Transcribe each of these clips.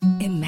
Imagine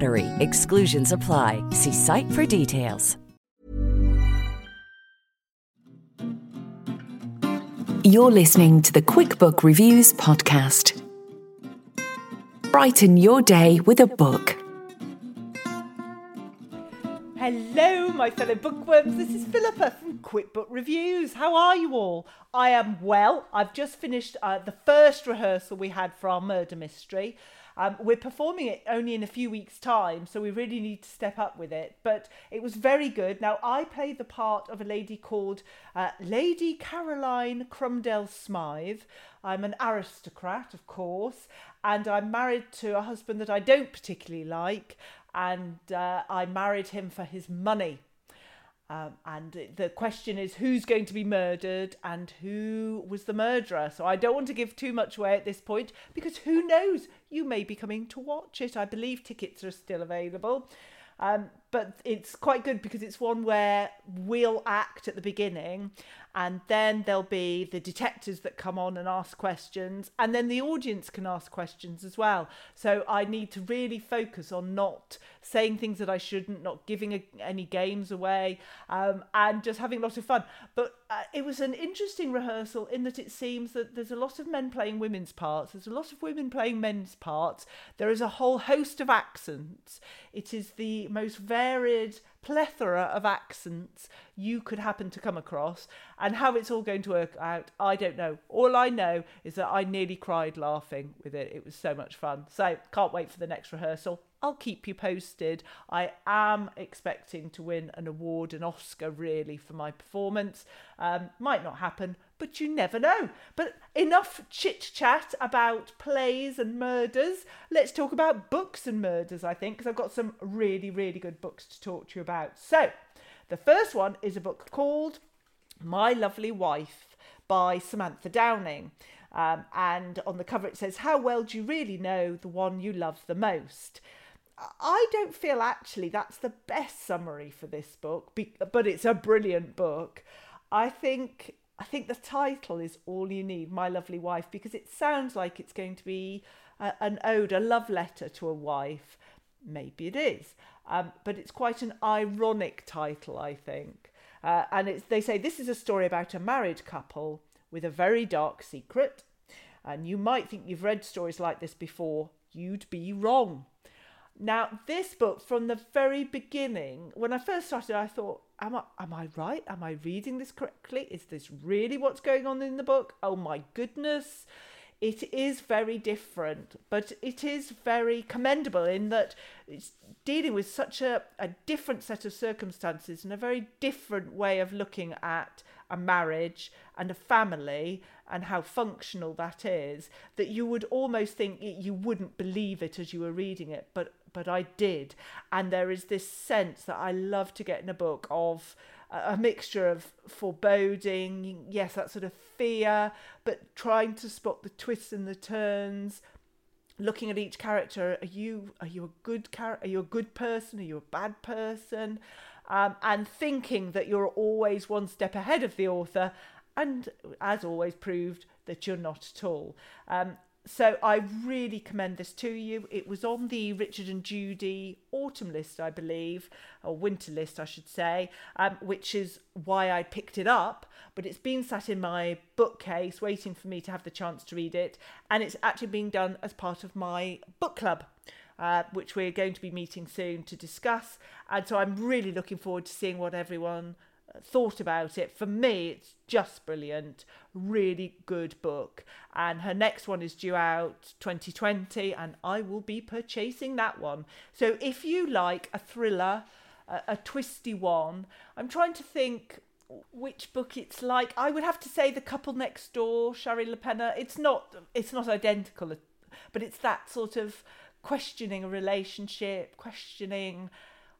BUTTERY. Exclusions apply. See site for details. You're listening to the QuickBook Reviews podcast. Brighten your day with a book. Hello, my fellow bookworms. This is Philippa from QuickBook Reviews. How are you all? I am well. I've just finished uh, the first rehearsal we had for our murder mystery. Um, we're performing it only in a few weeks' time, so we really need to step up with it. But it was very good. Now, I played the part of a lady called uh, Lady Caroline Crumdale Smythe. I'm an aristocrat, of course, and I'm married to a husband that I don't particularly like, and uh, I married him for his money. Um, and the question is who's going to be murdered and who was the murderer. So I don't want to give too much away at this point because who knows? You may be coming to watch it. I believe tickets are still available. Um, but it's quite good because it's one where we'll act at the beginning and then there'll be the detectives that come on and ask questions and then the audience can ask questions as well. So i need to really focus on not saying things that i shouldn't not giving a, any games away um, and just having a lot of fun. But uh, it was an interesting rehearsal in that it seems that there's a lot of men playing women's parts there's a lot of women playing men's parts there is a whole host of accents. It is the most varied plethora of accents you could happen to come across and how it's all going to work out i don't know. All i know is that i nearly cried laughing with it. It was so much fun. So can't wait for the next rehearsal. I'll keep you posted. I am expecting to win an award an oscar really for my performance. Um, might not happen but you never know. But enough chit chat about plays and murders. Let's talk about books and murders, I think, because I've got some really, really good books to talk to you about. So, the first one is a book called My Lovely Wife by Samantha Downing. Um, and on the cover it says, How well do you really know the one you love the most? I don't feel actually that's the best summary for this book, but it's a brilliant book. I think I think the title is all you need, My Lovely Wife, because it sounds like it's going to be a, an ode, a love letter to a wife. Maybe it is, um, but it's quite an ironic title, I think. Uh, and it's, they say this is a story about a married couple with a very dark secret. And you might think you've read stories like this before. You'd be wrong. Now, this book, from the very beginning, when I first started, I thought, am I, am I right? Am I reading this correctly? Is this really what's going on in the book? Oh my goodness. It is very different, but it is very commendable in that it's dealing with such a, a different set of circumstances and a very different way of looking at a marriage and a family and how functional that is that you would almost think you wouldn't believe it as you were reading it but but I did. And there is this sense that I love to get in a book of a mixture of foreboding, yes, that sort of fear, but trying to spot the twists and the turns. Looking at each character, are you are you a good character? Are you a good person? Are you a bad person? Um, and thinking that you're always one step ahead of the author, and as always proved that you're not at all. Um, so I really commend this to you. It was on the Richard and Judy autumn list, I believe, or winter list, I should say, um, which is why I picked it up. But it's been sat in my bookcase waiting for me to have the chance to read it, and it's actually being done as part of my book club. uh, which we're going to be meeting soon to discuss. And so I'm really looking forward to seeing what everyone thought about it. For me, it's just brilliant, really good book. And her next one is due out 2020, and I will be purchasing that one. So if you like a thriller, a, a twisty one, I'm trying to think which book it's like. I would have to say The Couple Next Door, Shari LaPena. It's not it's not identical, but it's that sort of questioning a relationship, questioning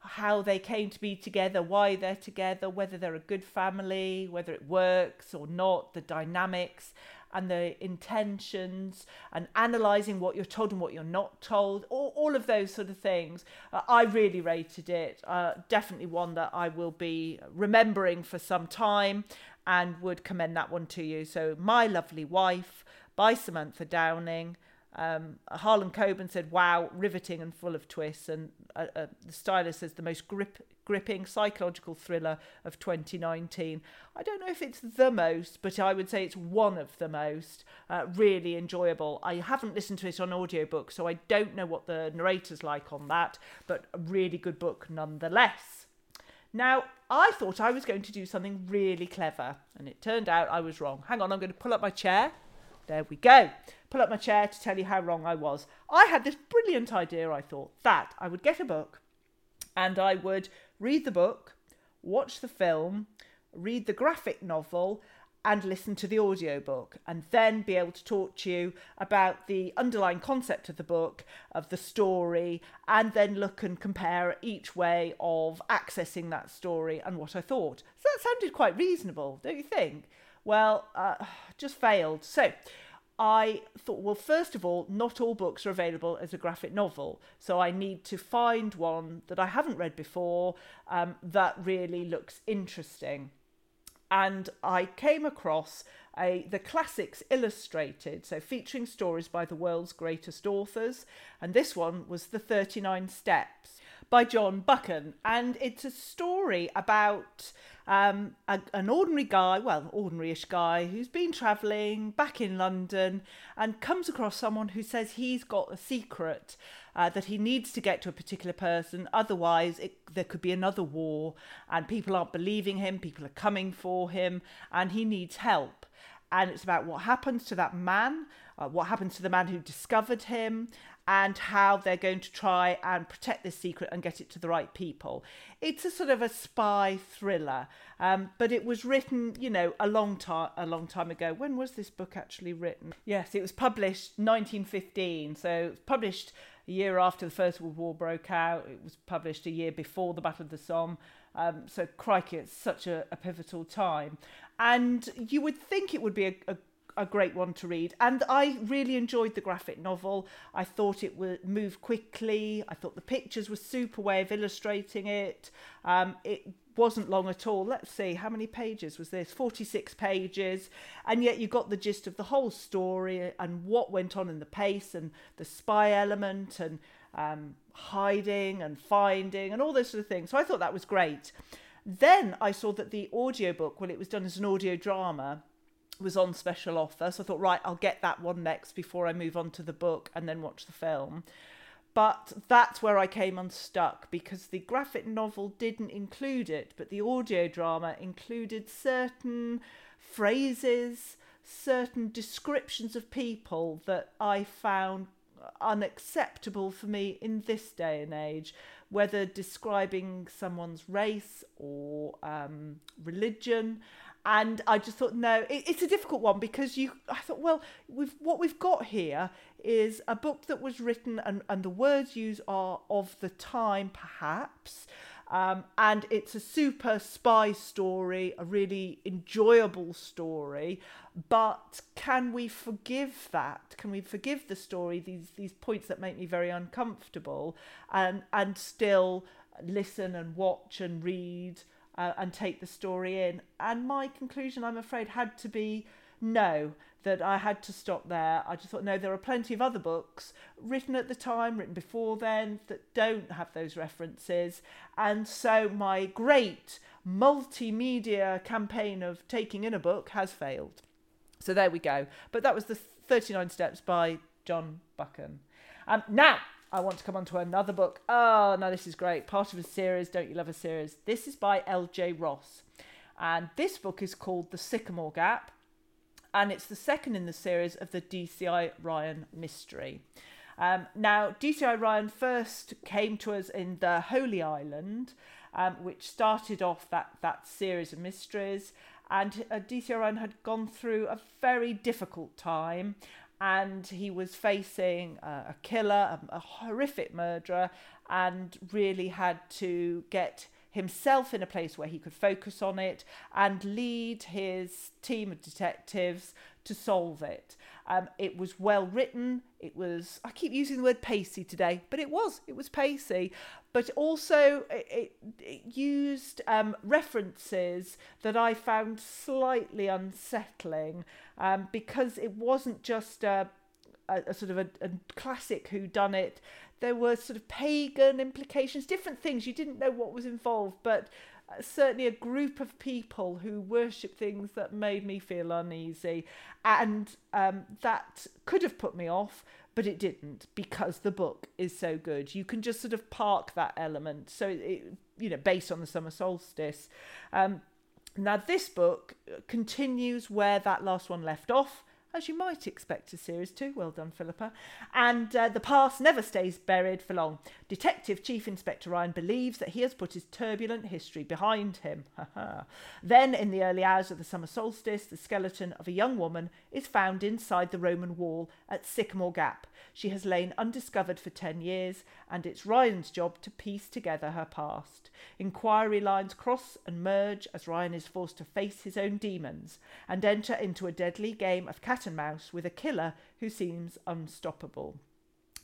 how they came to be together, why they're together, whether they're a good family, whether it works or not, the dynamics and the intentions and analysing what you're told and what you're not told, all, all of those sort of things. Uh, I really rated it. Uh, definitely one that I will be remembering for some time and would commend that one to you. So, My Lovely Wife by Samantha Downing. Um, Harlan Coben said, "Wow, riveting and full of twists." And uh, uh, the stylist says the most grip, gripping psychological thriller of 2019. I don't know if it's the most, but I would say it's one of the most. Uh, really enjoyable. I haven't listened to it on audiobook, so I don't know what the narrator's like on that, but a really good book nonetheless. Now, I thought I was going to do something really clever, and it turned out I was wrong. Hang on, I'm going to pull up my chair. There we go. Pull up my chair to tell you how wrong I was. I had this brilliant idea, I thought, that I would get a book and I would read the book, watch the film, read the graphic novel, and listen to the audiobook and then be able to talk to you about the underlying concept of the book, of the story, and then look and compare each way of accessing that story and what I thought. So that sounded quite reasonable, don't you think? Well, uh, just failed. So I thought, well, first of all, not all books are available as a graphic novel. So I need to find one that I haven't read before um, that really looks interesting. And I came across a the classics illustrated, so featuring stories by the world's greatest authors. And this one was The 39 Steps by John Buchan. And it's a story about um, a, an ordinary guy, well, ordinary-ish guy, who's been travelling back in London and comes across someone who says he's got a secret uh, that he needs to get to a particular person. Otherwise, it, there could be another war, and people aren't believing him. People are coming for him, and he needs help. And it's about what happens to that man, uh, what happens to the man who discovered him, and how they're going to try and protect this secret and get it to the right people. It's a sort of a spy thriller, um, but it was written, you know, a long time a long time ago. When was this book actually written? Yes, it was published 1915, so it was published a year after the First World War broke out. It was published a year before the Battle of the Somme. Um, so crikey, it's such a, a, pivotal time, and you would think it would be a, a a great one to read. And I really enjoyed the graphic novel. I thought it would move quickly. I thought the pictures were super way of illustrating it. Um, it wasn't long at all. Let's see, how many pages was this? 46 pages. And yet you got the gist of the whole story and what went on in the pace and the spy element and um, hiding and finding and all those sort of things. So I thought that was great. Then I saw that the audiobook, well, it was done as an audio drama was on special offer. So I thought, right, I'll get that one next before I move on to the book and then watch the film. But that's where I came unstuck because the graphic novel didn't include it, but the audio drama included certain phrases, certain descriptions of people that I found unacceptable for me in this day and age, whether describing someone's race or um, religion and I just thought no it, it's a difficult one because you I thought well we've what we've got here is a book that was written and, and the words used are of the time perhaps. Um, and it's a super spy story a really enjoyable story. But can we forgive that? Can we forgive the story these these points that make me very uncomfortable and and still listen and watch and read uh, and take the story in. And my conclusion, I'm afraid, had to be no, that I had to stop there. I just thought, no, there are plenty of other books written at the time, written before then, that don't have those references. And so my great multimedia campaign of taking in a book has failed. So there we go. But that was the 39 Steps by John Buchan. Um, now, I want to come on to another book. Oh, no, this is great. Part of a series. Don't you love a series? This is by L.J. Ross. And this book is called The Sycamore Gap. And it's the second in the series of the DCI Ryan mystery. Um, now, DCI Ryan first came to us in the Holy Island, um, which started off that, that series of mysteries. And uh, DCI Ryan had gone through a very difficult time and he was facing uh, a killer, a, a horrific murderer, and really had to get himself in a place where he could focus on it and lead his team of detectives to solve it. Um, it was well written. It was, I keep using the word pacey today, but it was, it was pacey. But also, it, it, used um, references that I found slightly unsettling um, because it wasn't just a, a, a sort of a, a classic who done it. There were sort of pagan implications, different things. You didn't know what was involved, but certainly a group of people who worship things that made me feel uneasy, and um, that could have put me off, but it didn't because the book is so good. You can just sort of park that element. So it, you know, based on the summer solstice. Um, now, this book continues where that last one left off, as you might expect a series two. Well done, Philippa. And uh, the past never stays buried for long. Detective Chief Inspector Ryan believes that he has put his turbulent history behind him. then, in the early hours of the summer solstice, the skeleton of a young woman is found inside the Roman wall at Sycamore Gap. She has lain undiscovered for 10 years, and it's Ryan's job to piece together her past. Inquiry lines cross and merge as Ryan is forced to face his own demons and enter into a deadly game of cat and mouse with a killer who seems unstoppable.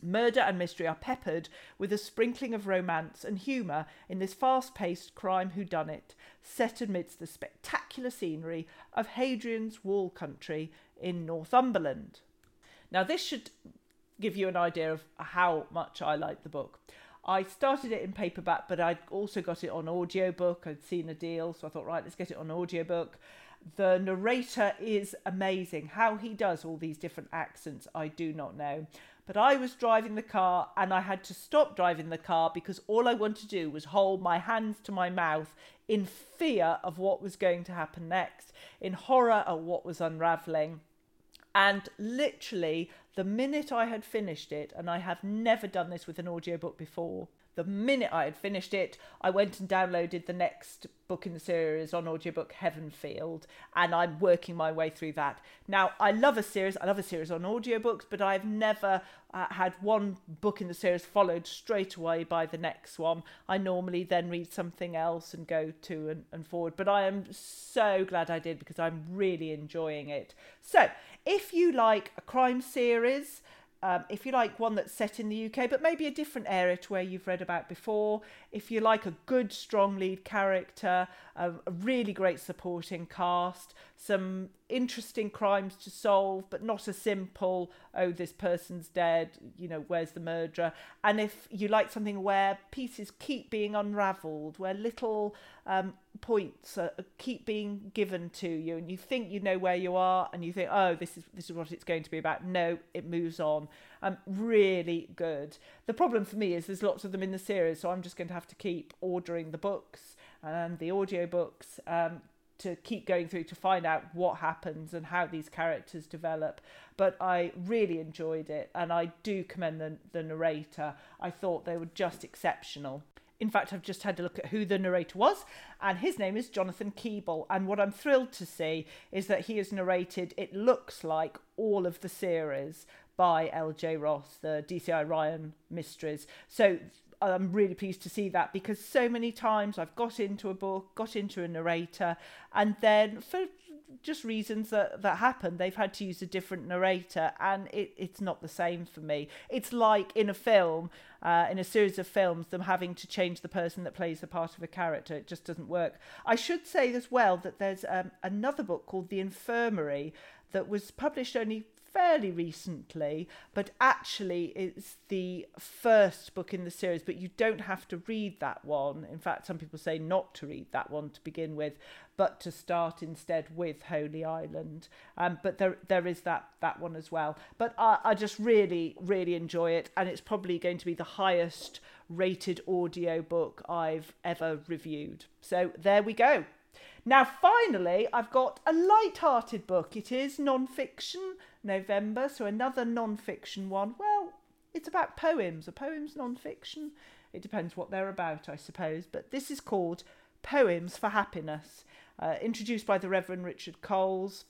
Murder and mystery are peppered with a sprinkling of romance and humour in this fast paced crime whodunit, set amidst the spectacular scenery of Hadrian's Wall country in Northumberland. Now, this should give you an idea of how much I like the book. I started it in paperback, but I'd also got it on audiobook. I'd seen a deal, so I thought, right, let's get it on audiobook. The narrator is amazing. How he does all these different accents, I do not know. But I was driving the car and I had to stop driving the car because all I wanted to do was hold my hands to my mouth in fear of what was going to happen next, in horror at what was unraveling. And literally, the minute I had finished it, and I have never done this with an audiobook before, the minute I had finished it, I went and downloaded the next book in the series on audiobook Heavenfield, and I'm working my way through that. Now, I love a series, I love a series on audiobooks, but I've never uh, had one book in the series followed straight away by the next one. I normally then read something else and go to and, and forward, but I am so glad I did because I'm really enjoying it. So, if you like a crime series, um, if you like one that's set in the UK, but maybe a different area to where you've read about before, if you like a good, strong lead character, a, a really great supporting cast, some interesting crimes to solve, but not a simple, oh, this person's dead, you know, where's the murderer? And if you like something where pieces keep being unravelled, where little um, points keep being given to you, and you think you know where you are, and you think, oh, this is this is what it's going to be about. No, it moves on. Um, really good. The problem for me is there's lots of them in the series, so I'm just going to have to keep ordering the books and the audiobooks um, to keep going through to find out what happens and how these characters develop. But I really enjoyed it and I do commend the, the narrator. I thought they were just exceptional. In fact, I've just had a look at who the narrator was, and his name is Jonathan Keeble. And what I'm thrilled to see is that he has narrated, it looks like, all of the series by L.J. Ross, the DCI Ryan mysteries. So I'm really pleased to see that because so many times I've got into a book, got into a narrator, and then for just reasons that, that happen, they've had to use a different narrator, and it, it's not the same for me. It's like in a film, uh, in a series of films, them having to change the person that plays the part of a character. It just doesn't work. I should say as well that there's um, another book called The Infirmary that was published only fairly recently, but actually it's the first book in the series, but you don't have to read that one. In fact, some people say not to read that one to begin with, but to start instead with Holy Island. Um, but there there is that that one as well. But I, I just really, really enjoy it, and it's probably going to be the highest rated audio book I've ever reviewed. So there we go. Now, finally, I've got a light-hearted book. It is non-fiction November, so another non-fiction one. Well, it's about poems. Are poems non-fiction? It depends what they're about, I suppose. But this is called Poems for Happiness, uh, introduced by the Reverend Richard Coles.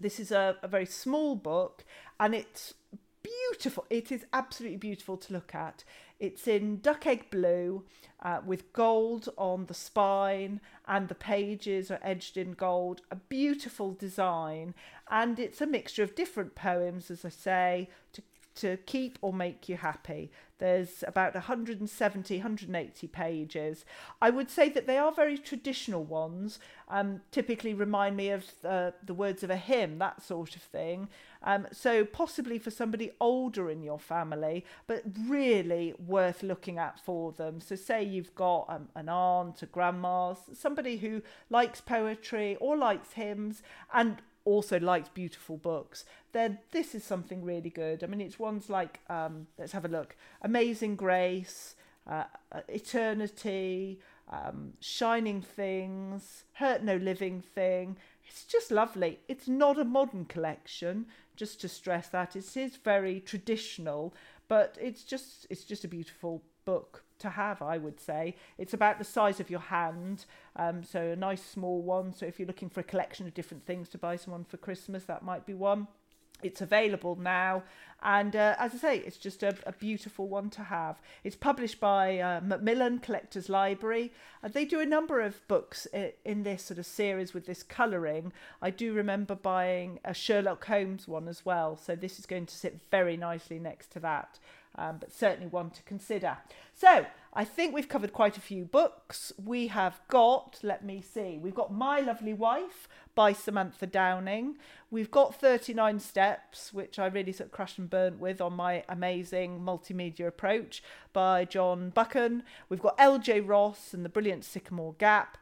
This is a, a very small book, and it's beautiful. It is absolutely beautiful to look at. It's in duck egg blue uh, with gold on the spine, and the pages are edged in gold. A beautiful design, and it's a mixture of different poems, as I say, to to keep or make you happy. There's about 170, 180 pages. I would say that they are very traditional ones, um, typically remind me of uh, the words of a hymn, that sort of thing. Um, so, possibly for somebody older in your family, but really worth looking at for them. So, say you've got um, an aunt, a grandma, somebody who likes poetry or likes hymns, and also likes beautiful books, then this is something really good. I mean, it's ones like, um, let's have a look Amazing Grace, uh, uh, Eternity, um, Shining Things, Hurt No Living Thing. It's just lovely. It's not a modern collection, just to stress that. It is very traditional, but it's just it's just a beautiful book to have, I would say. It's about the size of your hand, um, so a nice small one. So if you're looking for a collection of different things to buy someone for Christmas, that might be one. It's available now, and uh, as I say, it's just a, a, beautiful one to have. It's published by uh, Macmillan Collectors Library. Uh, they do a number of books in, in this sort of series with this colouring. I do remember buying a Sherlock Holmes one as well, so this is going to sit very nicely next to that um, but certainly one to consider. So I think we've covered quite a few books. We have got, let me see, we've got My Lovely Wife by Samantha Downing. We've got 39 Steps, which I really sort of crashed and burnt with on my amazing multimedia approach by John Buchan. We've got LJ Ross and the brilliant Sycamore Gap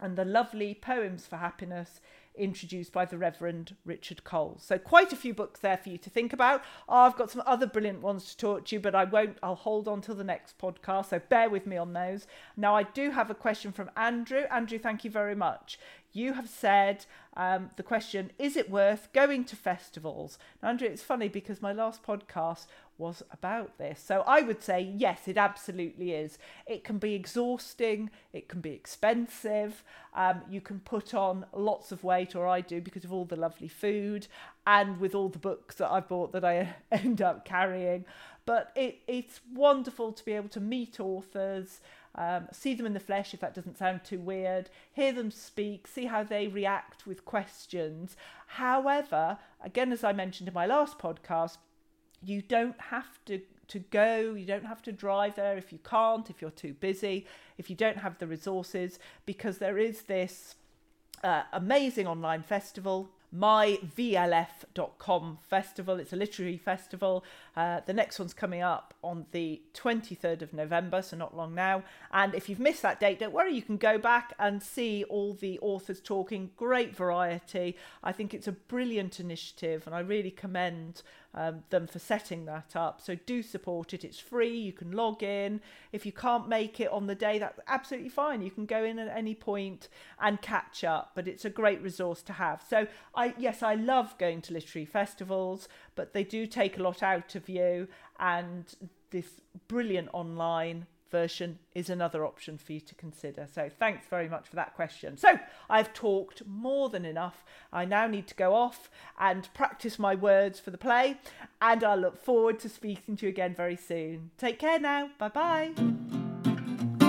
and the lovely Poems for Happiness introduced by the Reverend Richard Coles. So quite a few books there for you to think about. Oh, I've got some other brilliant ones to talk to you, but I won't. I'll hold on till the next podcast. So bear with me on those. Now I do have a question from Andrew. Andrew, thank you very much. You have said um, the question, is it worth going to festivals? Now, Andrew, it's funny because my last podcast was about this. So I would say, yes, it absolutely is. It can be exhausting, it can be expensive, um, you can put on lots of weight, or I do because of all the lovely food and with all the books that I bought that I end up carrying. But it, it's wonderful to be able to meet authors. Um, see them in the flesh if that doesn't sound too weird, hear them speak, see how they react with questions. However, again, as I mentioned in my last podcast, you don't have to to go you don't have to drive there if you can't if you're too busy if you don't have the resources because there is this uh, amazing online festival myvlf.com festival. It's a literary festival. Uh, the next one's coming up on the 23rd of November, so not long now. And if you've missed that date, don't worry, you can go back and see all the authors talking. Great variety. I think it's a brilliant initiative, and I really commend um, them for setting that up. So do support it. It's free. You can log in. If you can't make it on the day, that's absolutely fine. You can go in at any point and catch up. But it's a great resource to have. So I yes, I love going to literary festivals, but they do take a lot out of you. And this brilliant online version is another option for you to consider. So thanks very much for that question. So I've talked more than enough. I now need to go off and practice my words for the play, and I look forward to speaking to you again very soon. Take care now. Bye bye.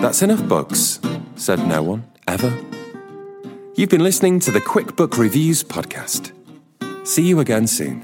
That's enough books, said no one, ever. You've been listening to the Quick Book Reviews podcast. See you again soon.